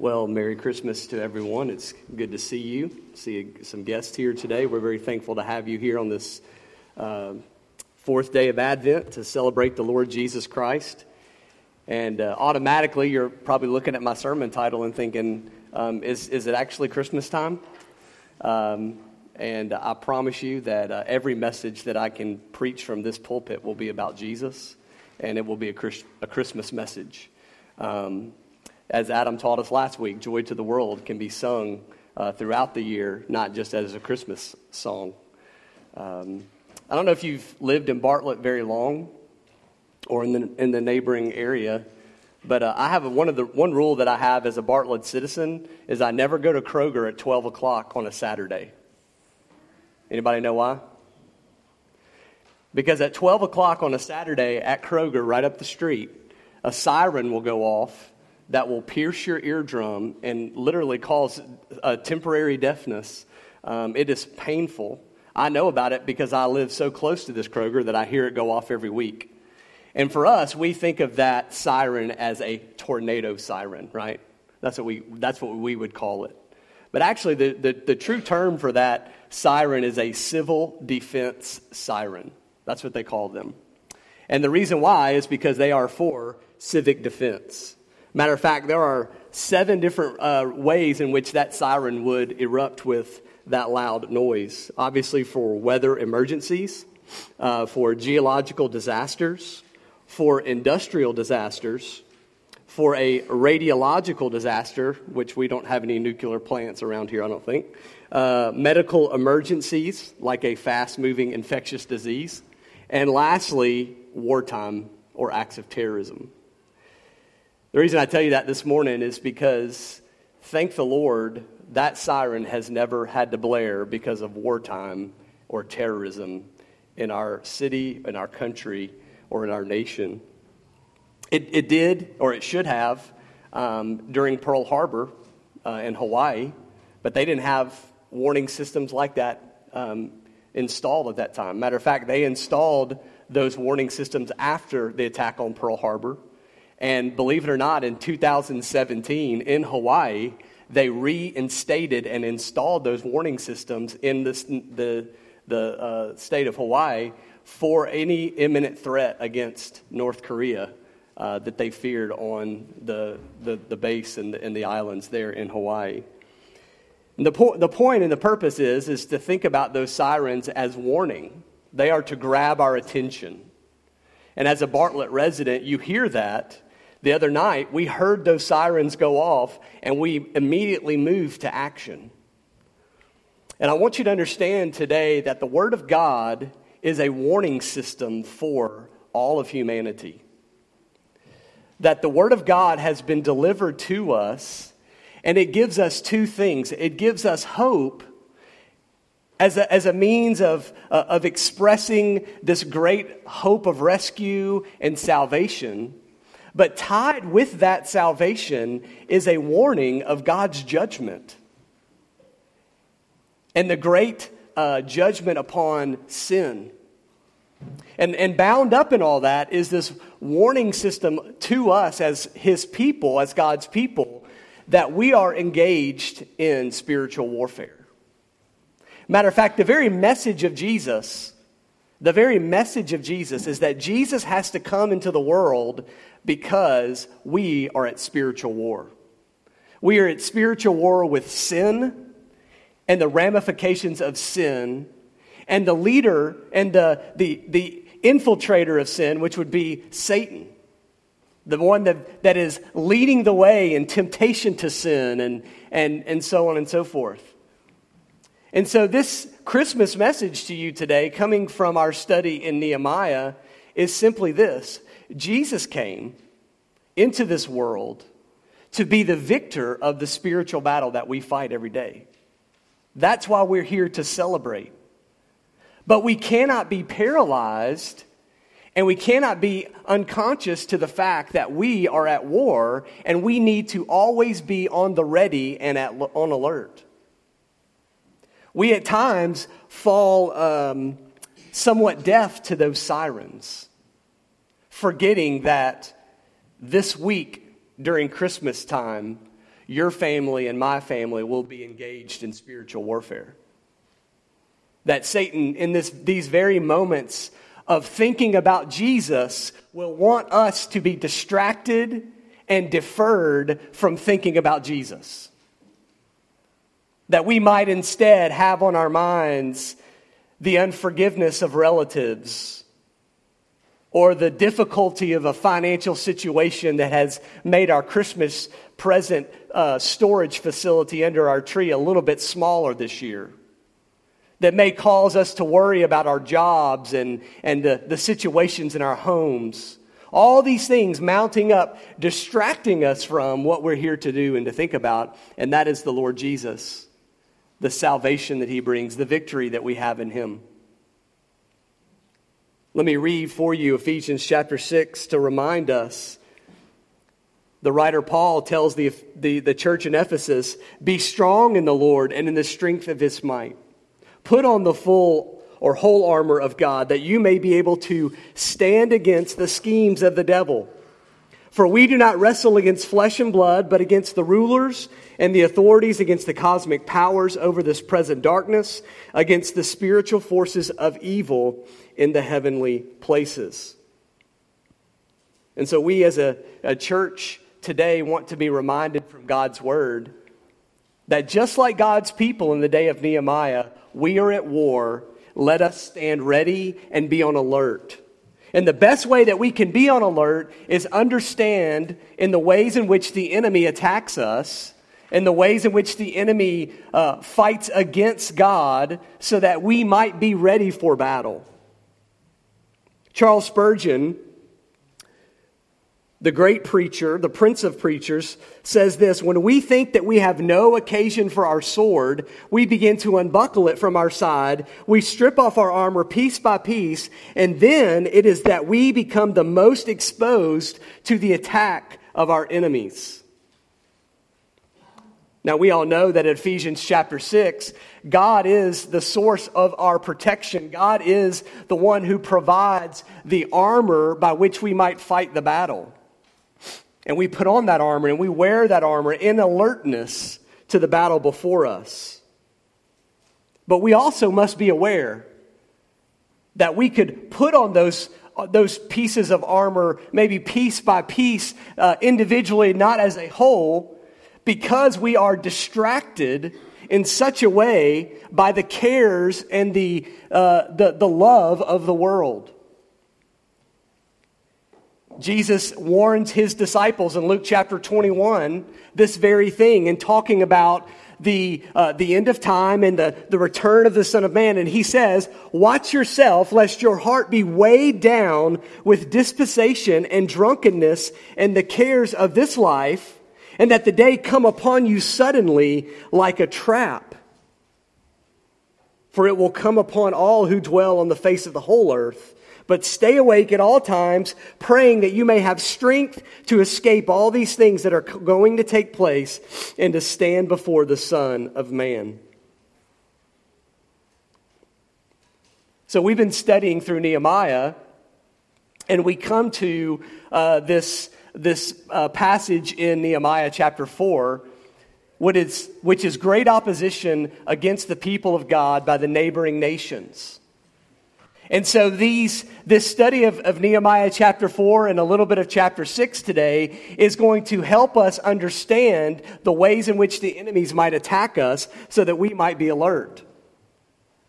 Well, Merry Christmas to everyone. It's good to see you, see some guests here today. We're very thankful to have you here on this uh, fourth day of Advent to celebrate the Lord Jesus Christ. And uh, automatically, you're probably looking at my sermon title and thinking, um, is, is it actually Christmas time? Um, and I promise you that uh, every message that I can preach from this pulpit will be about Jesus, and it will be a, a Christmas message. Um, as Adam taught us last week, Joy to the World can be sung uh, throughout the year, not just as a Christmas song. Um, I don't know if you've lived in Bartlett very long or in the, in the neighboring area, but uh, I have a, one, of the, one rule that I have as a Bartlett citizen is I never go to Kroger at 12 o'clock on a Saturday. Anybody know why? Because at 12 o'clock on a Saturday at Kroger, right up the street, a siren will go off that will pierce your eardrum and literally cause a temporary deafness. Um, it is painful. I know about it because I live so close to this Kroger that I hear it go off every week. And for us, we think of that siren as a tornado siren, right? That's what we, that's what we would call it. But actually, the, the, the true term for that siren is a civil defense siren. That's what they call them. And the reason why is because they are for civic defense. Matter of fact, there are seven different uh, ways in which that siren would erupt with that loud noise. Obviously, for weather emergencies, uh, for geological disasters, for industrial disasters, for a radiological disaster, which we don't have any nuclear plants around here, I don't think, uh, medical emergencies, like a fast moving infectious disease, and lastly, wartime or acts of terrorism. The reason I tell you that this morning is because, thank the Lord, that siren has never had to blare because of wartime or terrorism in our city, in our country, or in our nation. It, it did, or it should have, um, during Pearl Harbor uh, in Hawaii, but they didn't have warning systems like that um, installed at that time. Matter of fact, they installed those warning systems after the attack on Pearl Harbor. And believe it or not, in 2017 in Hawaii, they reinstated and installed those warning systems in the, the uh, state of Hawaii for any imminent threat against North Korea uh, that they feared on the, the, the base and the, and the islands there in Hawaii. And the, po- the point and the purpose is, is to think about those sirens as warning. They are to grab our attention. And as a Bartlett resident, you hear that the other night, we heard those sirens go off and we immediately moved to action. And I want you to understand today that the Word of God is a warning system for all of humanity. That the Word of God has been delivered to us, and it gives us two things it gives us hope. As a, as a means of, uh, of expressing this great hope of rescue and salvation, but tied with that salvation is a warning of God's judgment and the great uh, judgment upon sin. And, and bound up in all that is this warning system to us as His people, as God's people, that we are engaged in spiritual warfare. Matter of fact, the very message of Jesus, the very message of Jesus is that Jesus has to come into the world because we are at spiritual war. We are at spiritual war with sin and the ramifications of sin, and the leader and the, the, the infiltrator of sin, which would be Satan, the one that, that is leading the way in temptation to sin, and, and, and so on and so forth. And so, this Christmas message to you today, coming from our study in Nehemiah, is simply this Jesus came into this world to be the victor of the spiritual battle that we fight every day. That's why we're here to celebrate. But we cannot be paralyzed and we cannot be unconscious to the fact that we are at war and we need to always be on the ready and at, on alert. We at times fall um, somewhat deaf to those sirens forgetting that this week during Christmas time, your family and my family will be engaged in spiritual warfare. That Satan, in this, these very moments of thinking about Jesus, will want us to be distracted and deferred from thinking about Jesus. That we might instead have on our minds the unforgiveness of relatives or the difficulty of a financial situation that has made our Christmas present uh, storage facility under our tree a little bit smaller this year. That may cause us to worry about our jobs and, and the, the situations in our homes. All these things mounting up, distracting us from what we're here to do and to think about, and that is the Lord Jesus, the salvation that He brings, the victory that we have in Him. Let me read for you Ephesians chapter 6 to remind us. The writer Paul tells the, the, the church in Ephesus Be strong in the Lord and in the strength of his might. Put on the full or whole armor of God that you may be able to stand against the schemes of the devil. For we do not wrestle against flesh and blood, but against the rulers and the authorities, against the cosmic powers over this present darkness, against the spiritual forces of evil in the heavenly places. And so, we as a, a church today want to be reminded from God's word that just like God's people in the day of Nehemiah, we are at war. Let us stand ready and be on alert. And the best way that we can be on alert is understand in the ways in which the enemy attacks us and the ways in which the enemy uh, fights against God so that we might be ready for battle. Charles Spurgeon, the great preacher, the prince of preachers, says this When we think that we have no occasion for our sword, we begin to unbuckle it from our side. We strip off our armor piece by piece, and then it is that we become the most exposed to the attack of our enemies. Now, we all know that Ephesians chapter 6, God is the source of our protection. God is the one who provides the armor by which we might fight the battle. And we put on that armor and we wear that armor in alertness to the battle before us. But we also must be aware that we could put on those, those pieces of armor, maybe piece by piece, uh, individually, not as a whole because we are distracted in such a way by the cares and the, uh, the, the love of the world. Jesus warns his disciples in Luke chapter 21 this very thing in talking about the, uh, the end of time and the, the return of the Son of Man. And he says, Watch yourself, lest your heart be weighed down with dispensation and drunkenness and the cares of this life and that the day come upon you suddenly like a trap. For it will come upon all who dwell on the face of the whole earth. But stay awake at all times, praying that you may have strength to escape all these things that are going to take place and to stand before the Son of Man. So we've been studying through Nehemiah, and we come to uh, this this uh, passage in Nehemiah chapter 4, which is, which is great opposition against the people of God by the neighboring nations. And so these, this study of, of Nehemiah chapter 4 and a little bit of chapter 6 today is going to help us understand the ways in which the enemies might attack us so that we might be alert.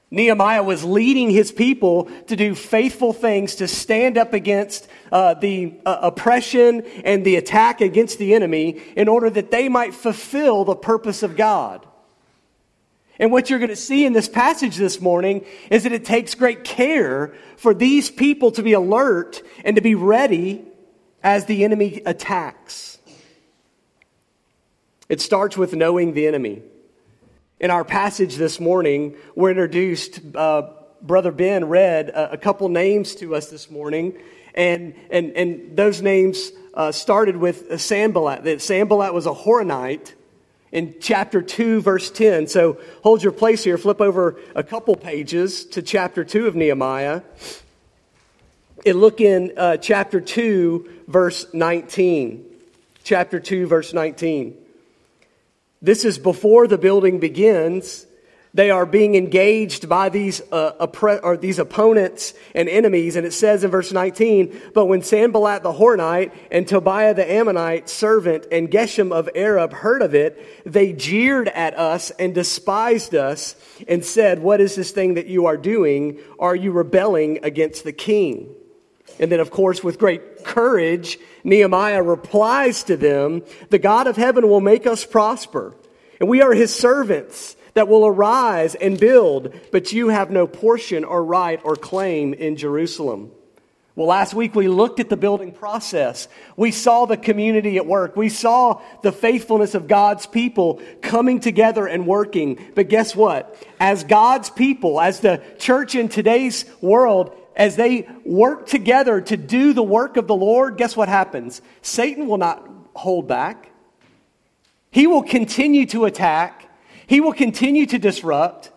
Nehemiah was leading his people to do faithful things to stand up against uh, the uh, oppression and the attack against the enemy in order that they might fulfill the purpose of God. And what you're going to see in this passage this morning is that it takes great care for these people to be alert and to be ready as the enemy attacks. It starts with knowing the enemy. In our passage this morning, we're introduced, uh, Brother Ben read a, a, couple names to us this morning, and, and, and those names uh, started with Sanballat. That Sanballat was a Horonite in chapter 2, verse 10. So hold your place here, flip over a couple pages to chapter 2 of Nehemiah, and look in uh, chapter 2, verse 19. Chapter 2, verse 19. This is before the building begins. They are being engaged by these, uh, oppre- or these opponents and enemies. And it says in verse 19, But when Sanballat the Horonite and Tobiah the Ammonite servant and Geshem of Arab heard of it, they jeered at us and despised us and said, What is this thing that you are doing? Are you rebelling against the king? And then, of course, with great courage, Nehemiah replies to them, The God of heaven will make us prosper, and we are his servants that will arise and build, but you have no portion or right or claim in Jerusalem. Well, last week we looked at the building process. We saw the community at work. We saw the faithfulness of God's people coming together and working. But guess what? As God's people, as the church in today's world, as they work together to do the work of the Lord, guess what happens? Satan will not hold back. He will continue to attack. He will continue to disrupt.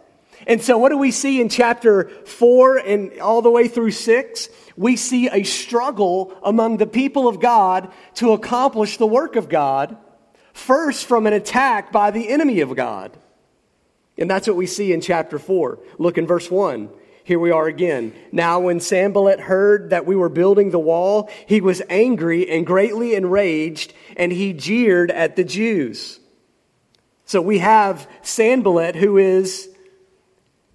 And so, what do we see in chapter 4 and all the way through 6? We see a struggle among the people of God to accomplish the work of God, first from an attack by the enemy of God. And that's what we see in chapter 4. Look in verse 1. Here we are again. Now, when Sanballat heard that we were building the wall, he was angry and greatly enraged, and he jeered at the Jews. So we have Sanballat, who is,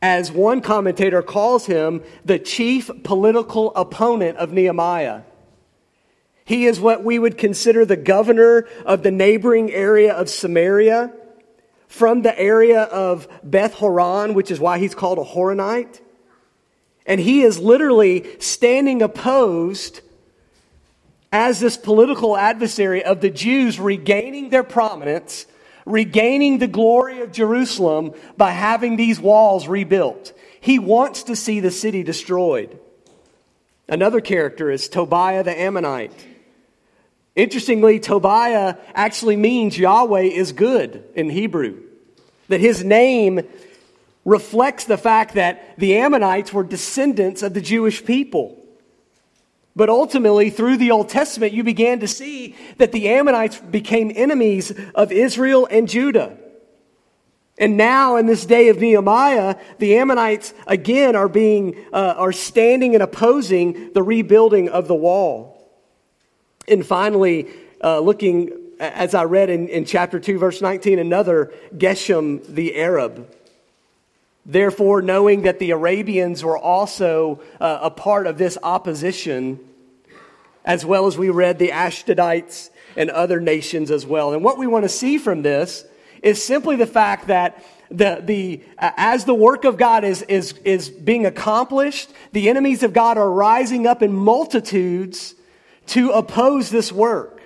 as one commentator calls him, the chief political opponent of Nehemiah. He is what we would consider the governor of the neighboring area of Samaria, from the area of Beth Horon, which is why he's called a Horonite. And he is literally standing opposed as this political adversary of the Jews regaining their prominence regaining the glory of Jerusalem by having these walls rebuilt. He wants to see the city destroyed. Another character is Tobiah the Ammonite. Interestingly, Tobiah actually means Yahweh is good in Hebrew. That his name reflects the fact that the Ammonites were descendants of the Jewish people. But ultimately, through the Old Testament, you began to see that the Ammonites became enemies of Israel and Judah. And now, in this day of Nehemiah, the Ammonites again are being uh, are standing and opposing the rebuilding of the wall. And finally, uh, looking as I read in, in chapter two, verse nineteen, another Geshem the Arab. Therefore, knowing that the Arabians were also uh, a part of this opposition, as well as we read the Ashdodites and other nations as well. And what we want to see from this is simply the fact that the, the, uh, as the work of God is, is, is being accomplished, the enemies of God are rising up in multitudes to oppose this work.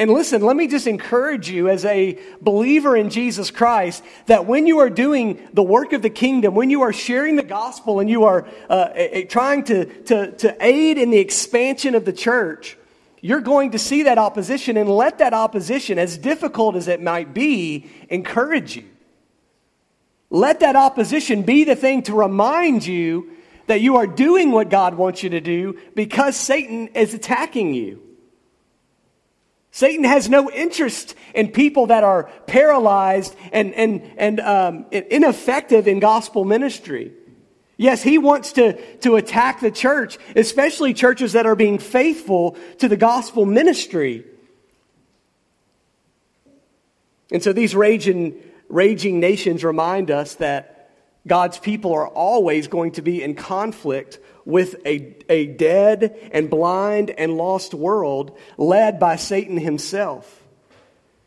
And listen, let me just encourage you as a believer in Jesus Christ that when you are doing the work of the kingdom, when you are sharing the gospel and you are uh, trying to, to, to aid in the expansion of the church, you're going to see that opposition and let that opposition, as difficult as it might be, encourage you. Let that opposition be the thing to remind you that you are doing what God wants you to do because Satan is attacking you. Satan has no interest in people that are paralyzed and, and, and um, ineffective in gospel ministry. Yes, he wants to, to attack the church, especially churches that are being faithful to the gospel ministry. And so these raging, raging nations remind us that God's people are always going to be in conflict with a, a dead and blind and lost world led by Satan himself.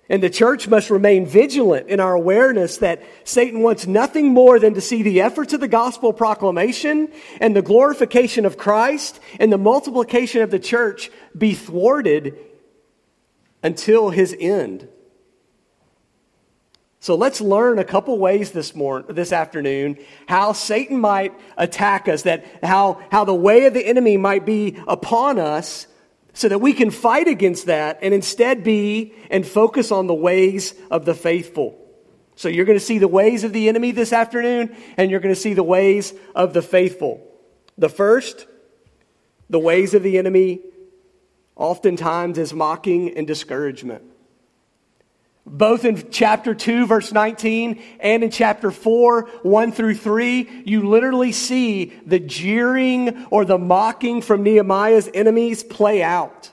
And the church must remain vigilant in our awareness that Satan wants nothing more than to see the efforts of the gospel proclamation and the glorification of Christ and the multiplication of the church be thwarted until his end. So let's learn a couple ways this morning, this afternoon, how Satan might attack us, that how, how the way of the enemy might be upon us so that we can fight against that and instead be and focus on the ways of the faithful. So you're going to see the ways of the enemy this afternoon and you're going to see the ways of the faithful. The first, the ways of the enemy oftentimes is mocking and discouragement. Both in chapter 2, verse 19, and in chapter 4, 1 through 3, you literally see the jeering or the mocking from Nehemiah's enemies play out.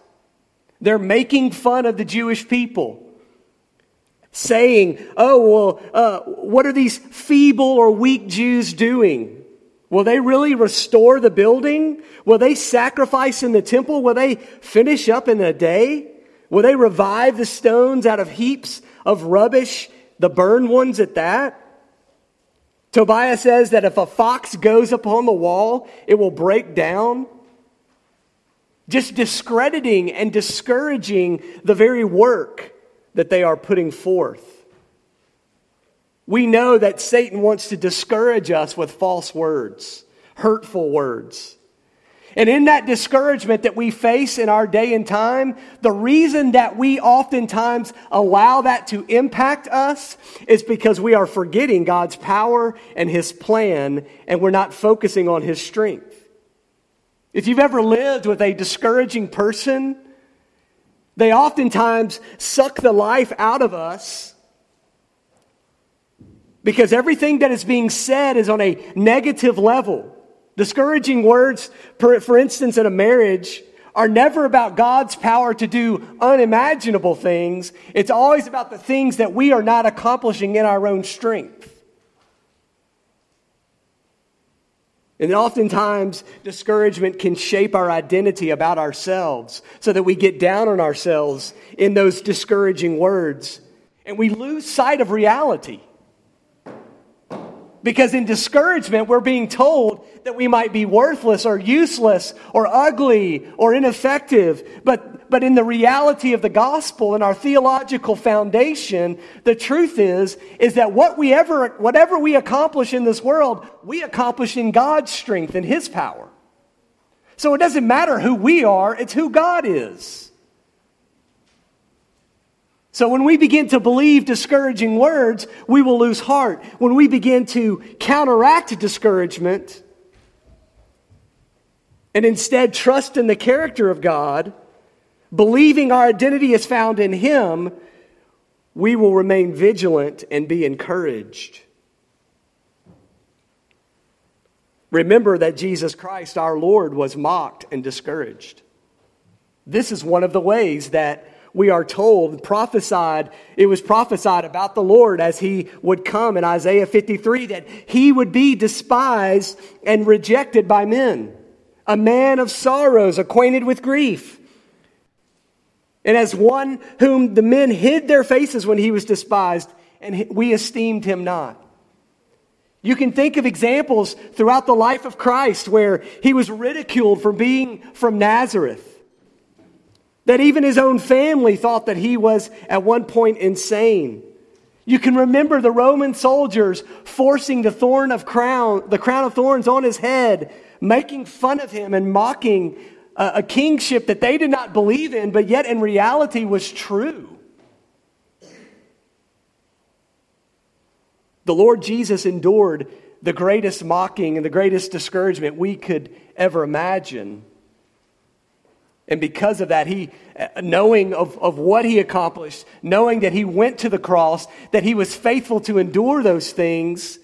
They're making fun of the Jewish people, saying, Oh, well, uh, what are these feeble or weak Jews doing? Will they really restore the building? Will they sacrifice in the temple? Will they finish up in a day? Will they revive the stones out of heaps of rubbish, the burned ones at that? Tobiah says that if a fox goes upon the wall, it will break down. Just discrediting and discouraging the very work that they are putting forth. We know that Satan wants to discourage us with false words, hurtful words. And in that discouragement that we face in our day and time, the reason that we oftentimes allow that to impact us is because we are forgetting God's power and His plan, and we're not focusing on His strength. If you've ever lived with a discouraging person, they oftentimes suck the life out of us because everything that is being said is on a negative level. Discouraging words, for instance, in a marriage, are never about God's power to do unimaginable things. It's always about the things that we are not accomplishing in our own strength. And oftentimes, discouragement can shape our identity about ourselves so that we get down on ourselves in those discouraging words and we lose sight of reality. Because in discouragement, we're being told that we might be worthless or useless or ugly or ineffective. But, but in the reality of the gospel and our theological foundation, the truth is, is that what we ever, whatever we accomplish in this world, we accomplish in God's strength and His power. So it doesn't matter who we are, it's who God is. So when we begin to believe discouraging words, we will lose heart. When we begin to counteract discouragement and instead trust in the character of God, believing our identity is found in Him, we will remain vigilant and be encouraged. Remember that Jesus Christ, our Lord, was mocked and discouraged. This is one of the ways that we are told, prophesied, it was prophesied about the Lord as he would come in Isaiah 53 that he would be despised and rejected by men, a man of sorrows, acquainted with grief. And as one whom the men hid their faces when he was despised, and we esteemed him not. You can think of examples throughout the life of Christ where he was ridiculed for being from Nazareth that even his own family thought that he was at one point insane. You can remember the Roman soldiers forcing the thorn of crown, the crown of thorns on his head, making fun of him and mocking a, a kingship that they did not believe in, but yet in reality was true. The Lord Jesus endured the greatest mocking and the greatest discouragement we could ever imagine. And because of that, he, uh, knowing of, of what he accomplished, knowing that he went to the cross, that he was faithful to endure those things,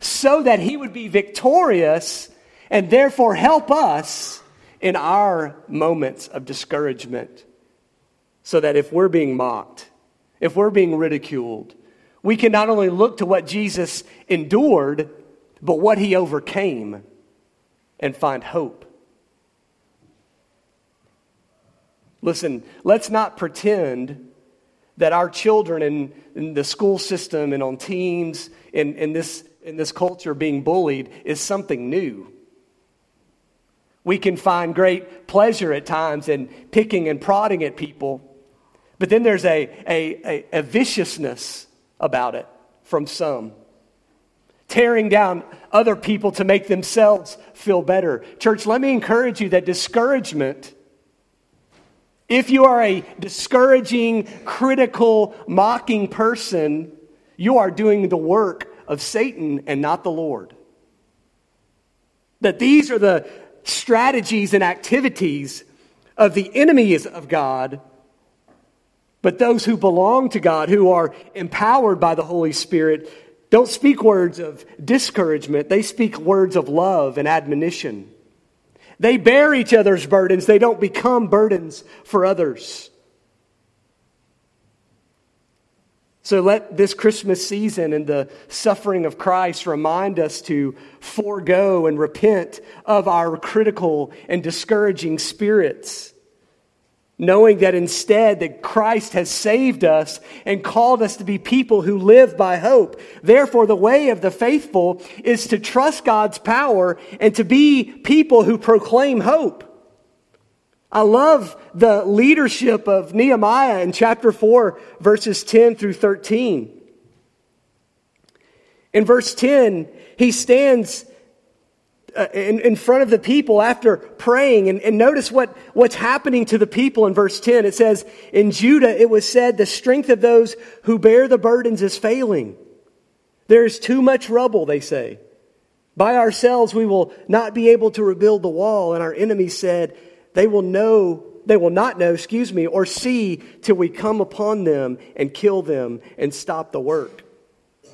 so that he would be victorious and therefore help us in our moments of discouragement. So that if we're being mocked, if we're being ridiculed, we can not only look to what Jesus endured, but what he overcame and find hope. Listen, let's not pretend that our children in, in the school system and on teams in, in, this, in this culture being bullied is something new. We can find great pleasure at times in picking and prodding at people, but then there's a, a, a, a viciousness about it from some. Tearing down other people to make themselves feel better. Church, let me encourage you that discouragement if you are a discouraging, critical, mocking person, you are doing the work of Satan and not the Lord. That these are the strategies and activities of the enemies of God But those who belong to God, who are empowered by the Holy Spirit, don't speak words of discouragement. They speak words of love and admonition. They bear each other's burdens. They don't become burdens for others. So let this Christmas season and the suffering of Christ remind us to forego and repent of our critical and discouraging spirits knowing that instead that Christ has saved us and called us to be people who live by hope. Therefore, the way of the faithful is to trust God's power and to be people who proclaim hope. I love the leadership of Nehemiah in chapter 4, verses 10 through 13. In verse 10, he stands uh, in, front of the people after praying. And, and notice what, what's happening to the people in verse 10. It says, In Judah it was said, the strength of those who bear the burdens is failing. There is too much rubble, they say. By ourselves we will not be able to rebuild the wall. And our enemies said, They will know, they will not know, excuse me, or see till we come upon them and kill them and stop the work.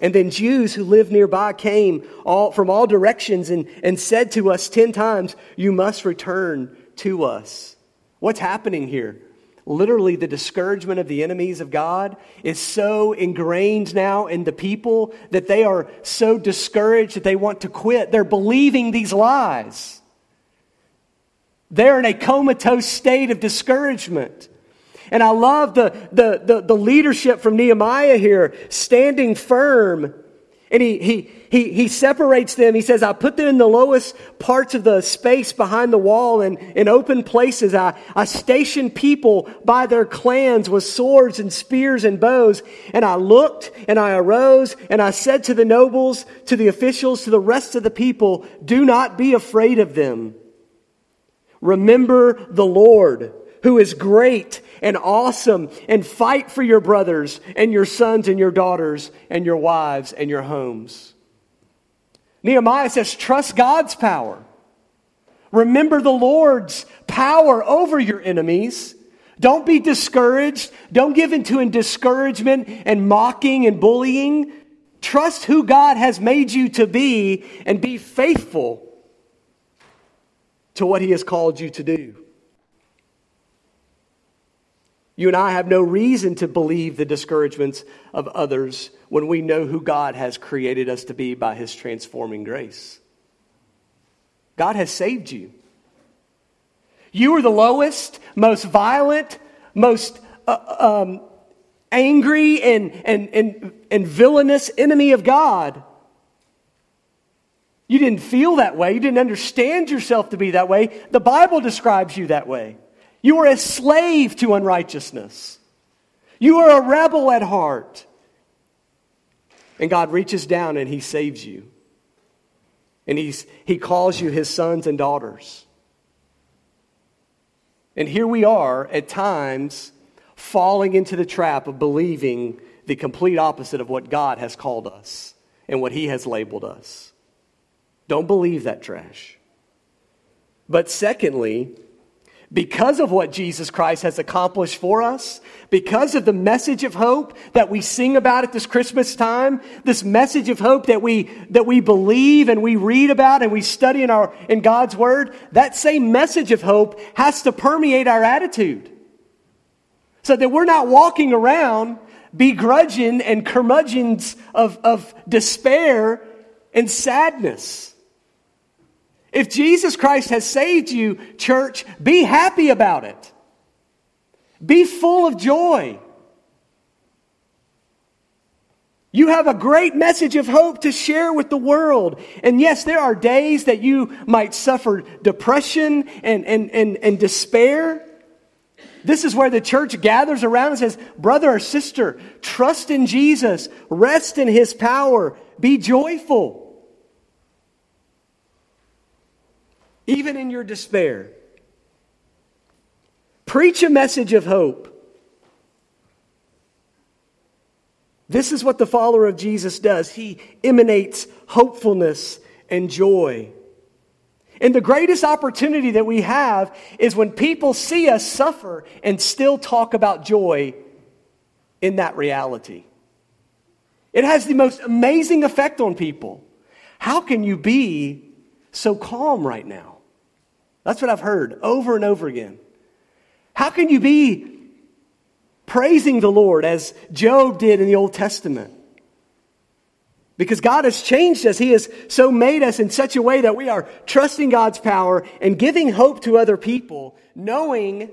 And then Jews who lived nearby came all, from all directions and, and said to us ten times, You must return to us. What's happening here? Literally, the discouragement of the enemies of God is so ingrained now in the people that they are so discouraged that they want to quit. They're believing these lies. They're in a comatose state of discouragement. And I love the, the, the, the, leadership from Nehemiah here, standing firm. And he, he, he, he separates them. He says, I put them in the lowest parts of the space behind the wall and in open places. I, I stationed people by their clans with swords and spears and bows. And I looked and I arose and I said to the nobles, to the officials, to the rest of the people, do not be afraid of them. Remember the Lord who is great and awesome and fight for your brothers and your sons and your daughters and your wives and your homes. Nehemiah says, trust God's power. Remember the Lord's power over your enemies. Don't be discouraged. Don't give into in discouragement and mocking and bullying. Trust who God has made you to be and be faithful to what He has called you to do. You and I have no reason to believe the discouragements of others when we know who God has created us to be by His transforming grace. God has saved you. You are the lowest, most violent, most uh, um, angry, and, and, and, and villainous enemy of God. You didn't feel that way. You didn't understand yourself to be that way. The Bible describes you that way. You are a slave to unrighteousness. You are a rebel at heart. And God reaches down and He saves you. And he's, He calls you His sons and daughters. And here we are at times falling into the trap of believing the complete opposite of what God has called us and what He has labeled us. Don't believe that trash. But secondly, because of what Jesus Christ has accomplished for us, because of the message of hope that we sing about at this Christmas time, this message of hope that we, that we believe and we read about and we study in, our, in God's Word, that same message of hope has to permeate our attitude. So that we're not walking around begrudging and curmudgeons of, of despair and sadness. If Jesus Christ has saved you, church, be happy about it. Be full of joy. You have a great message of hope to share with the world. And yes, there are days that you might suffer depression and, and, and, and despair. This is where the church gathers around and says, Brother or sister, trust in Jesus, rest in his power, be joyful. Even in your despair. Preach a message of hope. This is what the follower of Jesus does. He emanates hopefulness and joy. And the greatest opportunity that we have is when people see us suffer and still talk about joy in that reality. It has the most amazing effect on people. How can you be so calm right now? That's what I've heard over and over again. How can you be praising the Lord as Job did in the Old Testament? Because God has changed us. He has so made us in such a way that we are trusting God's power and giving hope to other people, knowing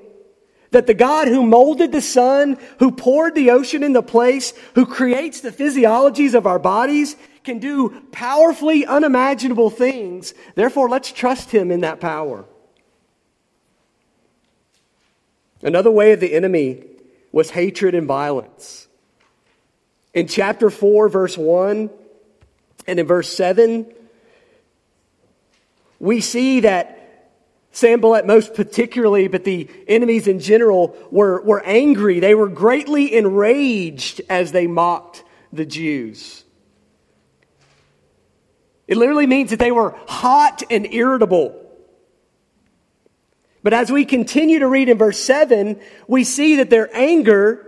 that the God who molded the sun, who poured the ocean into place, who creates the physiologies of our bodies, can do powerfully unimaginable things. Therefore, let's trust him in that power. Another way of the enemy was hatred and violence. In chapter 4, verse 1, and in verse 7, we see that Sanballat most particularly, but the enemies in general were, were angry. They were greatly enraged as they mocked the Jews. It literally means that they were hot and irritable. But as we continue to read in verse 7, we see that their anger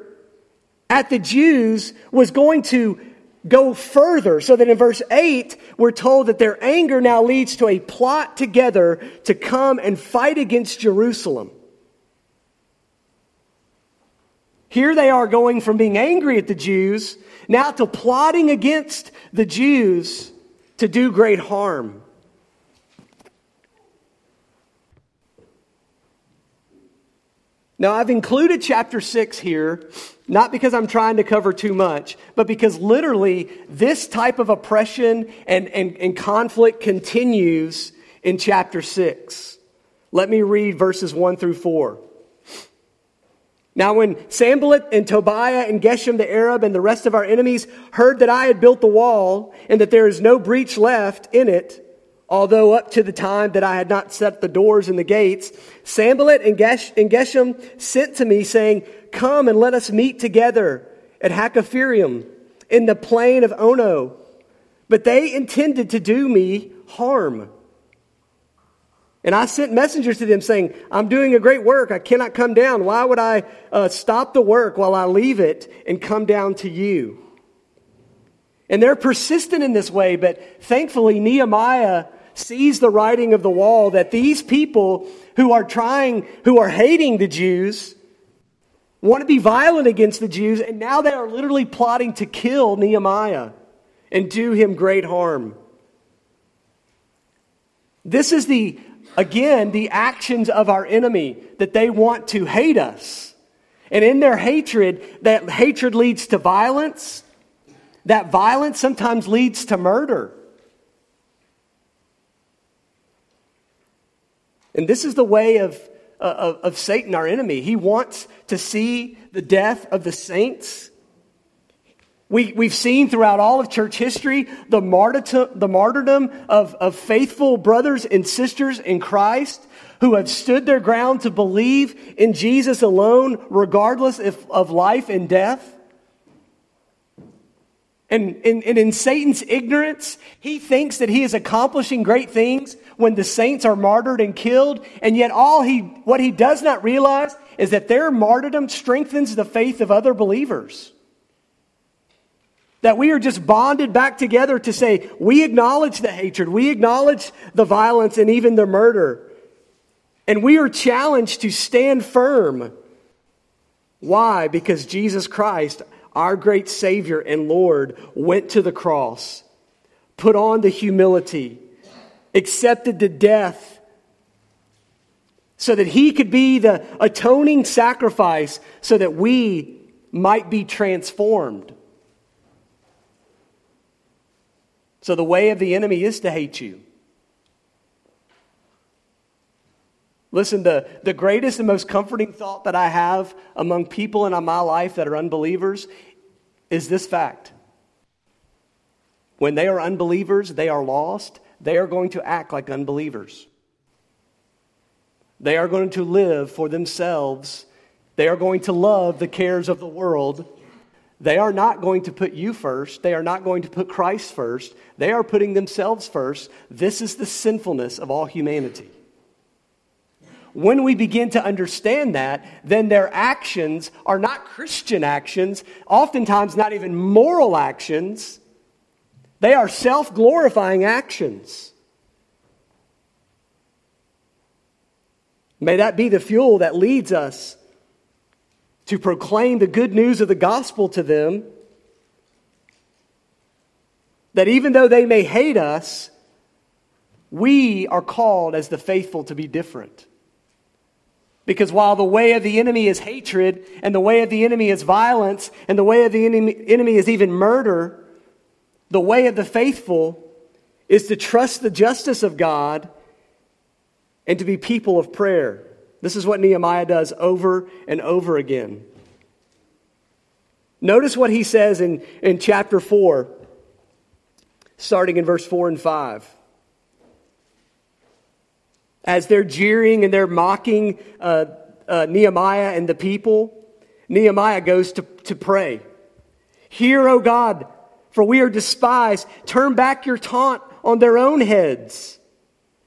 at the Jews was going to go further. So that in verse 8, we're told that their anger now leads to a plot together to come and fight against Jerusalem. Here they are going from being angry at the Jews now to plotting against the Jews to do great harm. Now, I've included chapter 6 here, not because I'm trying to cover too much, but because literally this type of oppression and, and, and conflict continues in chapter 6. Let me read verses 1 through 4. Now, when Sanballat and Tobiah and Geshem the Arab and the rest of our enemies heard that I had built the wall and that there is no breach left in it, Although up to the time that I had not set the doors and the gates, Sanballat and, Geshem sent to me saying, Come and let us meet together at Hakkephirim in the plain of Ono. But they intended to do me harm. And I sent messengers to them saying, I'm doing a great work. I cannot come down. Why would I uh, stop the work while I leave it and come down to you? And they're persistent in this way, but thankfully, Nehemiah sees the writing of the wall that these people who are trying, who are hating the Jews, want to be violent against the Jews, and now they are literally plotting to kill Nehemiah and do him great harm. This is the, again, the actions of our enemy that they want to hate us. And in their hatred, that hatred leads to violence. That violence sometimes leads to murder. And this is the way of, uh, of, of Satan, our enemy. He wants to see the death of the saints. We, we've seen throughout all of church history the martyrdom, the martyrdom of, of faithful brothers and sisters in Christ who have stood their ground to believe in Jesus alone, regardless if, of life and death. And, and, and in Satan's ignorance, he thinks that he is accomplishing great things when the saints are martyred and killed. And yet, all he, what he does not realize is that their martyrdom strengthens the faith of other believers. That we are just bonded back together to say, we acknowledge the hatred, we acknowledge the violence, and even the murder. And we are challenged to stand firm. Why? Because Jesus Christ, our great Savior and Lord, went to the cross, put on the humility, accepted the death so that he could be the atoning sacrifice so that we might be transformed. So the way of the enemy is to hate you. Listen, the, the greatest and most comforting thought that I have among people in my life that are unbelievers is this fact. When they are unbelievers, they are lost, they are going to act like unbelievers. They are going to live for themselves. They are going to love the cares of the world. They are not going to put you first. They are not going to put Christ first. They are putting themselves first. This is the sinfulness of all humanity. When we begin to understand that, then their actions are not Christian actions, oftentimes not even moral actions. They are self glorifying actions. May that be the fuel that leads us to proclaim the good news of the gospel to them. That even though they may hate us, we are called as the faithful to be different. Because while the way of the enemy is hatred, and the way of the enemy is violence, and the way of the enemy, is even murder, the way of the faithful is to trust the justice of God and to be people of prayer. This is what Nehemiah does over and over again. Notice what he says in, in chapter 4, starting in verse 4 and 5 as they're jeering and they're mocking uh, uh, Nehemiah and the people, Nehemiah goes to, to pray. Hear, O God, for we are despised. Turn back your taunt on their own heads.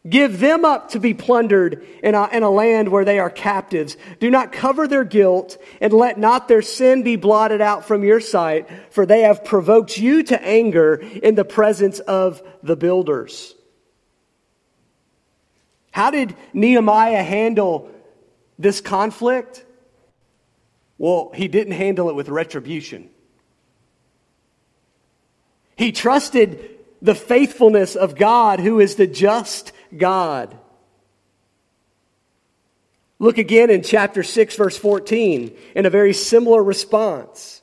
Give them up to be plundered in a, in a land where they are captives. Do not cover their guilt, and let not their sin be blotted out from your sight, for they have provoked you to anger in the presence of the builders. How did Nehemiah handle this conflict? Well, he didn't handle it with retribution. He trusted the faithfulness of God, who is the just God. Look again in chapter 6, verse 14, in a very similar response.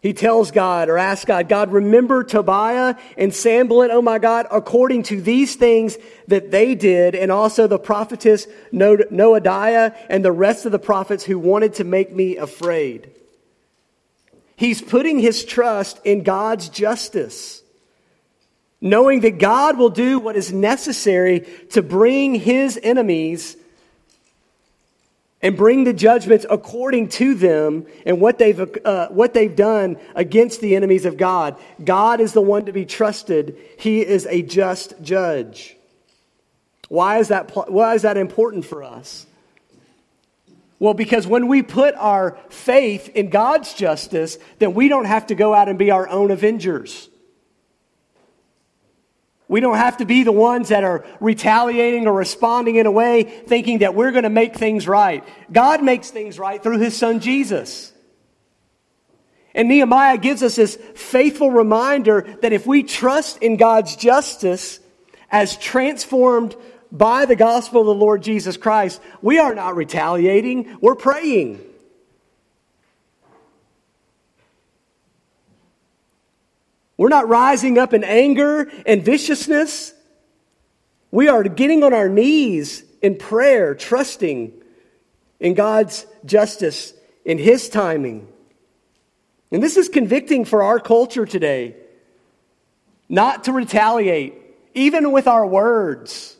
He tells God or asks God, God, remember Tobiah and Sanballat, oh my God, according to these things that they did, and also the prophetess Noadiah and the rest of the prophets who wanted to make me afraid. He's putting his trust in God's justice, knowing that God will do what is necessary to bring his enemies and bring the judgments according to them and what they've, uh, what they've done against the enemies of God. God is the one to be trusted. He is a just judge. Why is that, why is that important for us? Well, because when we put our faith in God's justice, then we don't have to go out and be our own avengers. We don't have to be the ones that are retaliating or responding in a way thinking that we're going to make things right. God makes things right through his son Jesus. And Nehemiah gives us this faithful reminder that if we trust in God's justice as transformed by the gospel of the Lord Jesus Christ, we are not retaliating, we're praying. We're not rising up in anger and viciousness. We are getting on our knees in prayer, trusting in God's justice, in His timing. And this is convicting for our culture today. Not to retaliate, even with our words.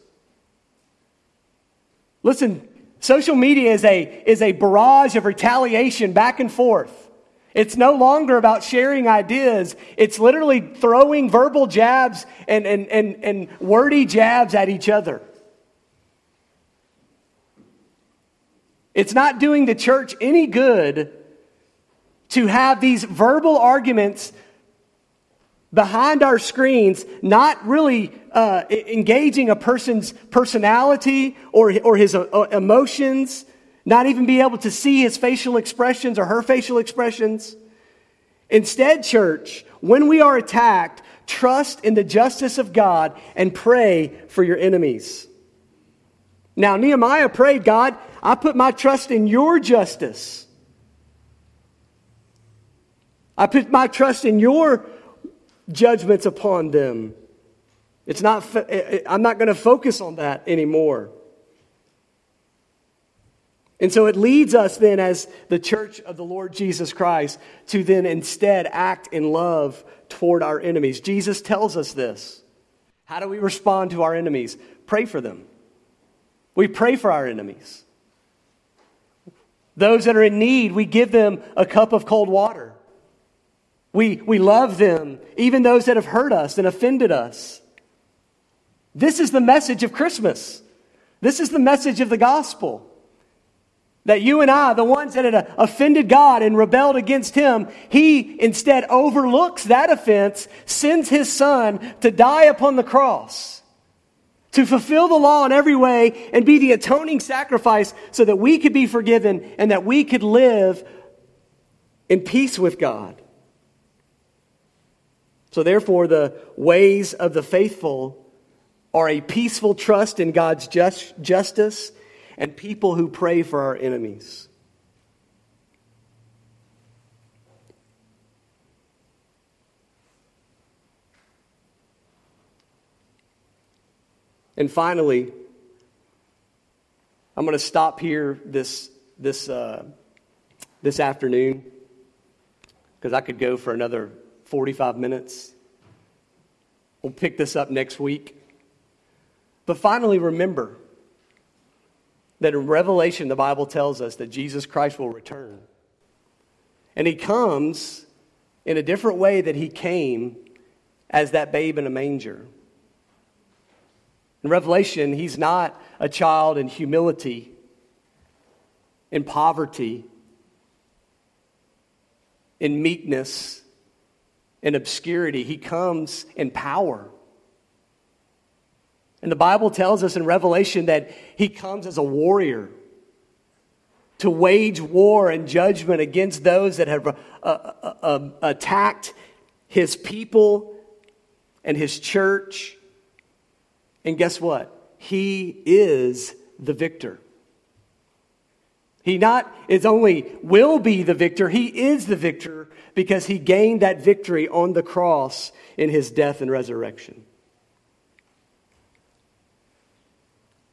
Listen, social media is a, is a barrage of retaliation back and forth. It's no longer about sharing ideas. It's literally throwing verbal jabs and, and, and, and wordy jabs at each other. It's not doing the church any good to have these verbal arguments behind our screens, not really uh, engaging a person's personality or, or his uh, emotions not even be able to see his facial expressions or her facial expressions. Instead, church, when we are attacked, trust in the justice of God and pray for your enemies. Now, Nehemiah prayed, God, I put my trust in your justice. I put my trust in your judgments upon them. It's not, I'm not going to focus on that anymore. And so it leads us then, as the church of the Lord Jesus Christ, to then instead act in love toward our enemies. Jesus tells us this. How do we respond to our enemies? Pray for them. We pray for our enemies. Those that are in need, we give them a cup of cold water. We, we love them, even those that have hurt us and offended us. This is the message of Christmas. This is the message of the gospel. That you and I, the ones that had uh, offended God and rebelled against Him, He instead overlooks that offense, sends His Son to die upon the cross, to fulfill the law in every way and be the atoning sacrifice so that we could be forgiven and that we could live in peace with God. So, therefore, the ways of the faithful are a peaceful trust in God's just, justice and people who pray for our enemies. And finally, I'm going to stop here this, this, uh, this afternoon because I could go for another 45 minutes. We'll pick this up next week. But finally, remember that in Revelation, the Bible tells us that Jesus Christ will return. And he comes in a different way that he came as that babe in a manger. In Revelation, he's not a child in humility, in poverty, in meekness, in obscurity. He comes in power. And the Bible tells us in Revelation that he comes as a warrior to wage war and judgment against those that have uh, uh, uh, attacked his people and his church. And guess what? He is the victor. He not is only will be the victor, he is the victor because he gained that victory on the cross in his death and resurrection.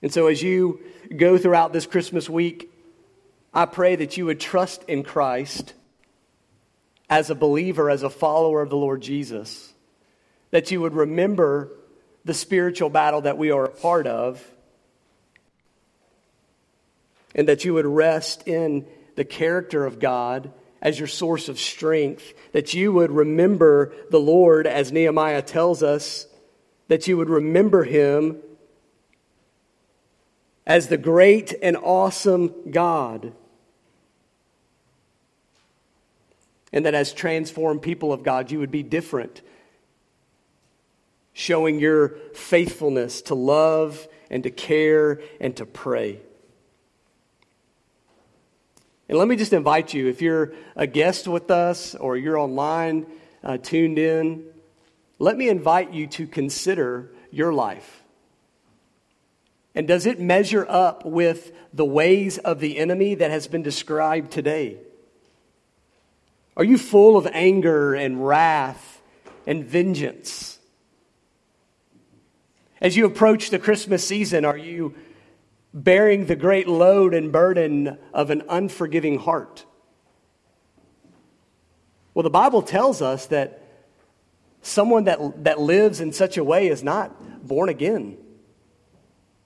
And so, as you go throughout this Christmas week, I pray that you would trust in Christ as a believer, as a follower of the Lord Jesus, that you would remember the spiritual battle that we are a part of, and that you would rest in the character of God as your source of strength, that you would remember the Lord, as Nehemiah tells us, that you would remember him as the great and awesome God. And that as transformed people of God, you would be different, showing your faithfulness to love and to care and to pray. And let me just invite you, if you're a guest with us or you're online uh, tuned in, let me invite you to consider your life. And does it measure up with the ways of the enemy that has been described today? Are you full of anger and wrath and vengeance? As you approach the Christmas season, are you bearing the great load and burden of an unforgiving heart? Well, the Bible tells us that someone that, that lives in such a way is not born again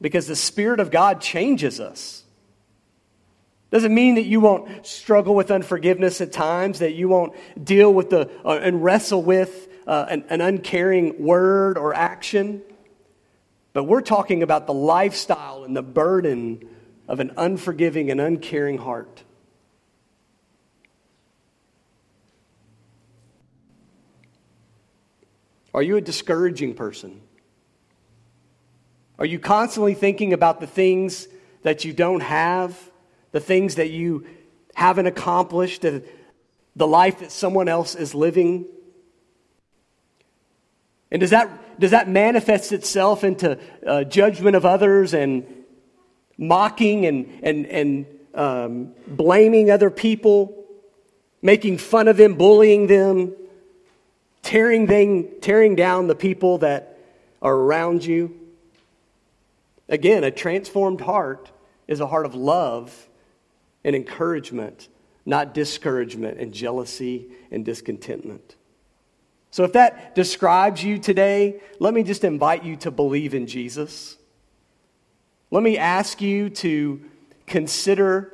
because the Spirit of God changes us. Doesn't mean that you won't struggle with unforgiveness at times, that you won't deal with the uh, and wrestle with uh, an, an uncaring word or action. But we're talking about the lifestyle and the burden of an unforgiving and uncaring heart. Are you a discouraging person? Are you constantly thinking about the things that you don't have, the things that you haven't accomplished, the, the life that someone else is living? And does that, does that manifest itself into uh, judgment of others and mocking and, and, and um, blaming other people, making fun of them, bullying them, tearing, them, tearing down the people that are around you? Again, a transformed heart is a heart of love and encouragement, not discouragement and jealousy and discontentment. So, if that describes you today, let me just invite you to believe in Jesus. Let me ask you to consider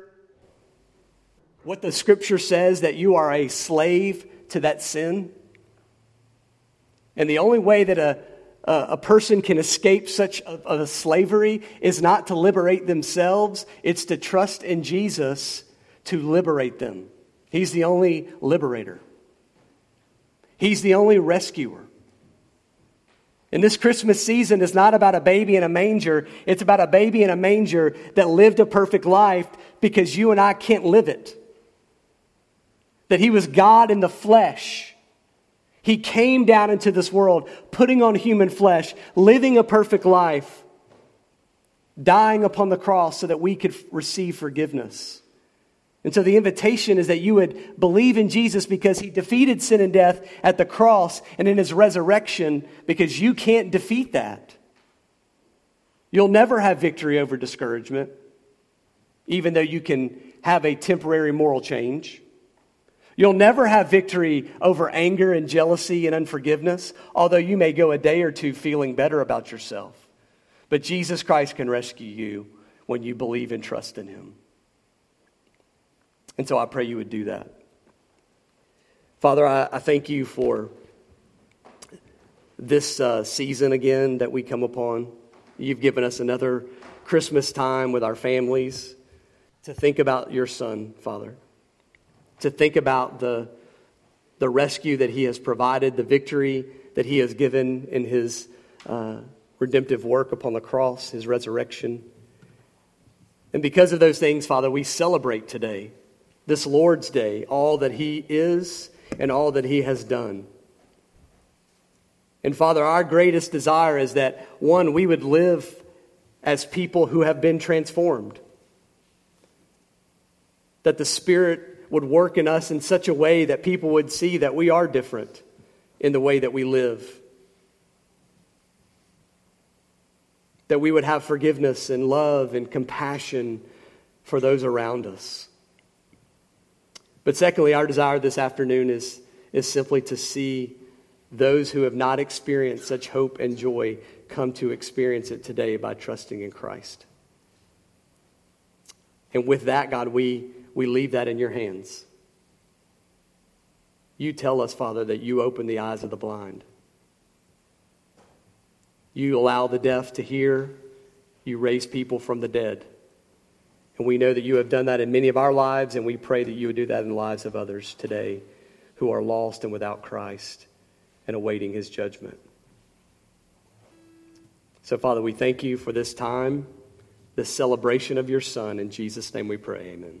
what the scripture says that you are a slave to that sin. And the only way that a, a, person can escape such a, a slavery is not to liberate themselves, it's to trust in Jesus to liberate them. He's the only liberator, He's the only rescuer. And this Christmas season is not about a baby in a manger. It's about a baby in a manger that lived a perfect life because you and I can't live it. That he was God in the flesh. He came down into this world, putting on human flesh, living a perfect life, dying upon the cross so that we could receive forgiveness. And so the invitation is that you would believe in Jesus because he defeated sin and death at the cross and in his resurrection because you can't defeat that. You'll never have victory over discouragement, even though you can have a temporary moral change. You'll never have victory over anger and jealousy and unforgiveness, although you may go a day or two feeling better about yourself. But Jesus Christ can rescue you when you believe and trust in him. And so I pray you would do that. Father, I, I thank you for this uh, season again that we come upon. You've given us another Christmas time with our families to think about your son, Father, to think about the, the rescue that he has provided, the victory that he has given in his uh, redemptive work upon the cross, his resurrection. And because of those things, Father, we celebrate today this Lord's Day, all that He is and all that He has done. And Father, our greatest desire is that, one, we would live as people who have been transformed. That the Spirit would work in us in such a way that people would see that we are different in the way that we live. That we would have forgiveness and love and compassion for those around us. But secondly, our desire this afternoon is, is simply to see those who have not experienced such hope and joy come to experience it today by trusting in Christ. And with that, God, we, we leave that in your hands. You tell us, Father, that you open the eyes of the blind. You allow the deaf to hear. You raise people from the dead. And we know that you have done that in many of our lives, and we pray that you would do that in the lives of others today who are lost and without Christ and awaiting his judgment. So, Father, we thank you for this time, this celebration of your Son. In Jesus' name we pray. Amen.